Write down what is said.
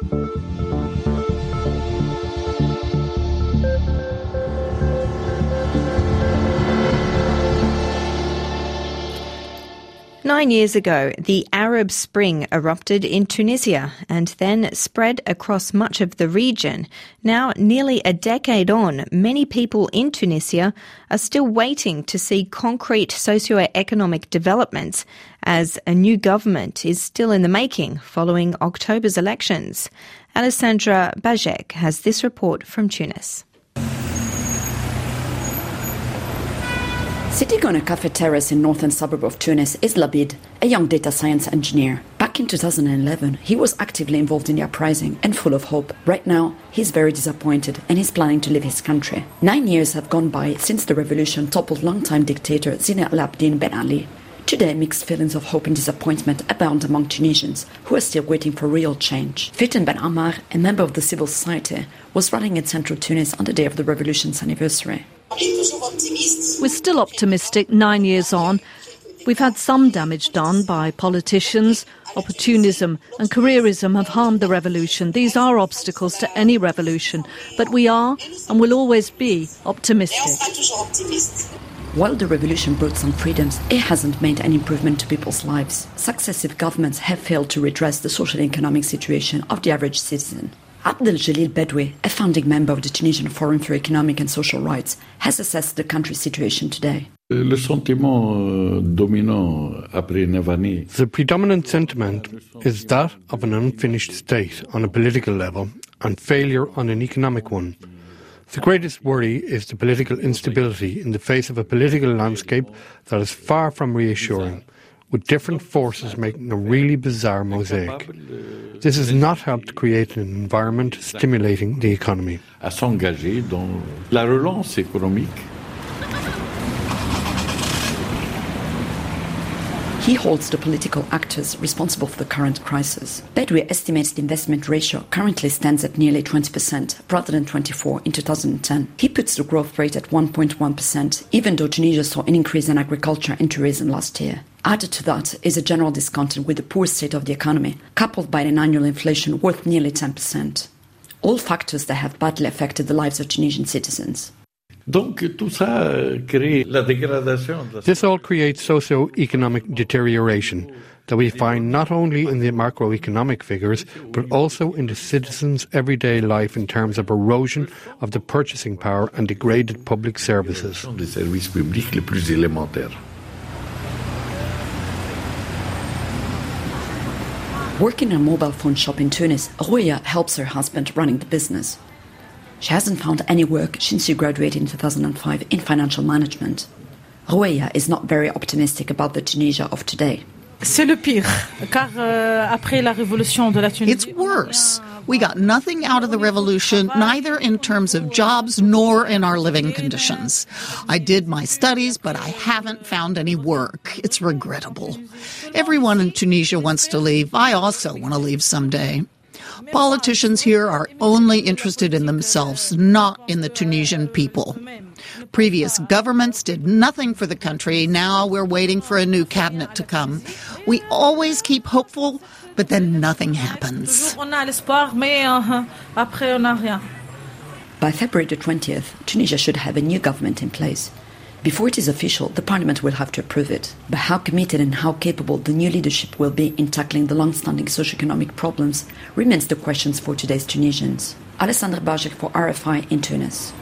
Thank you. Nine years ago, the Arab Spring erupted in Tunisia and then spread across much of the region. Now, nearly a decade on, many people in Tunisia are still waiting to see concrete socio-economic developments as a new government is still in the making following October's elections. Alessandra Bajec has this report from Tunis. Sitting on a cafe terrace in northern suburb of Tunis is Labid, a young data science engineer. Back in 2011, he was actively involved in the uprising and full of hope. Right now, he's very disappointed and he's planning to leave his country. Nine years have gone by since the revolution toppled longtime dictator Zine El Abidine Ben Ali. Today, mixed feelings of hope and disappointment abound among Tunisians who are still waiting for real change. Fiten Ben Ammar, a member of the civil society, was running in central Tunis on the day of the revolution's anniversary. We're still optimistic nine years on. We've had some damage done by politicians. Opportunism and careerism have harmed the revolution. These are obstacles to any revolution, but we are and will always be optimistic. While the revolution brought some freedoms, it hasn't made any improvement to people's lives. Successive governments have failed to redress the social and economic situation of the average citizen. Abdel Jalil Bedoui, a founding member of the Tunisian Forum for Economic and Social Rights, has assessed the country's situation today. Euh, the predominant sentiment is that of an unfinished state on a political level and failure on an economic one. The greatest worry is the political instability in the face of a political landscape that is far from reassuring with different forces making a really bizarre mosaic. This has not helped create an environment stimulating the economy. À s'engager dans la relance économique. He holds the political actors responsible for the current crisis. Bedoui estimates the investment ratio currently stands at nearly 20%, rather than 24 in 2010. He puts the growth rate at 1.1%, even though Tunisia saw an increase in agriculture and tourism last year. Added to that is a general discontent with the poor state of the economy, coupled by an annual inflation worth nearly 10%. All factors that have badly affected the lives of Tunisian citizens. Donc tout ça euh, crée la dégradation. This all creates socio-economic deterioration that we find not only in the macroeconomic figures but also in the citizens' everyday life in terms of erosion of the purchasing power and degraded public services. Des services publics les plus élémentaires. Working in a mobile phone shop in Tunis, Rouya helps her husband running the business. She hasn't found any work since she graduated in 2005 in financial management. Roueya is not very optimistic about the Tunisia of today. C'est le pire, car euh, après la révolution de la Tunisie. It's worse. We got nothing out of the revolution, neither in terms of jobs nor in our living conditions. I did my studies, but I haven't found any work. It's regrettable. Everyone in Tunisia wants to leave. I also want to leave someday. Politicians here are only interested in themselves, not in the Tunisian people. Previous governments did nothing for the country. Now we're waiting for a new cabinet to come. We always keep hopeful, but then nothing happens. By February the 20th, Tunisia should have a new government in place. Before it is official, the parliament will have to approve it. But how committed and how capable the new leadership will be in tackling the long-standing socio-economic problems remains the questions for today's Tunisians. Alessandra Bajec for RFI in Tunis.